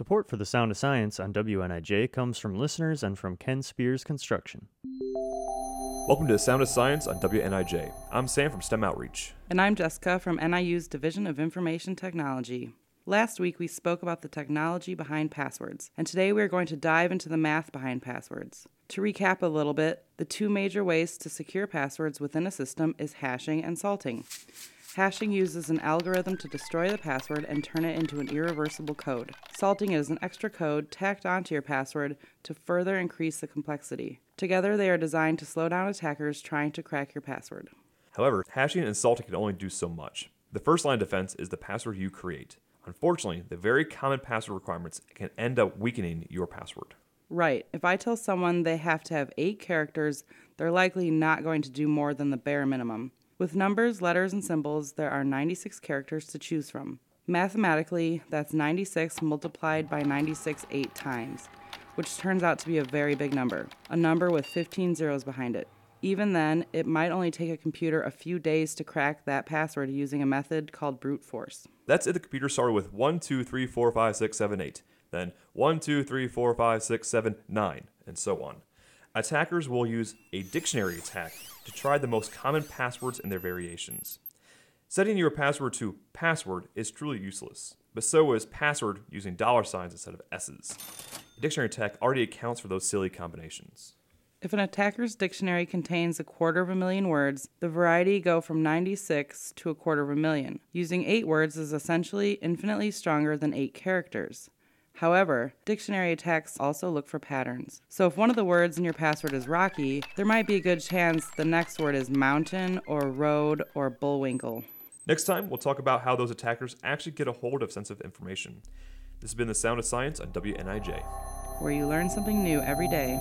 Support for the Sound of Science on WNIJ comes from listeners and from Ken Spears Construction. Welcome to the Sound of Science on WNIJ. I'm Sam from STEM Outreach. And I'm Jessica from NIU's Division of Information Technology. Last week we spoke about the technology behind passwords, and today we are going to dive into the math behind passwords. To recap a little bit, the two major ways to secure passwords within a system is hashing and salting. Hashing uses an algorithm to destroy the password and turn it into an irreversible code. Salting is an extra code tacked onto your password to further increase the complexity. Together, they are designed to slow down attackers trying to crack your password. However, hashing and salting can only do so much. The first line of defense is the password you create. Unfortunately, the very common password requirements can end up weakening your password. Right. If I tell someone they have to have eight characters, they're likely not going to do more than the bare minimum. With numbers, letters, and symbols, there are 96 characters to choose from. Mathematically, that's 96 multiplied by 96 eight times, which turns out to be a very big number, a number with 15 zeros behind it. Even then, it might only take a computer a few days to crack that password using a method called brute force. That's if the computer started with 1, 2, 3, 4, 5, 6, 7, 8, then 1, 2, 3, 4, 5, 6, 7, 9, and so on. Attackers will use a dictionary attack to try the most common passwords and their variations. Setting your password to password is truly useless, but so is password using dollar signs instead of S's. A dictionary attack already accounts for those silly combinations. If an attacker's dictionary contains a quarter of a million words, the variety go from 96 to a quarter of a million. Using 8 words is essentially infinitely stronger than 8 characters. However, dictionary attacks also look for patterns. So if one of the words in your password is Rocky, there might be a good chance the next word is mountain or road or bullwinkle. Next time, we'll talk about how those attackers actually get a hold of sensitive information. This has been The Sound of Science on WNIJ. Where you learn something new every day.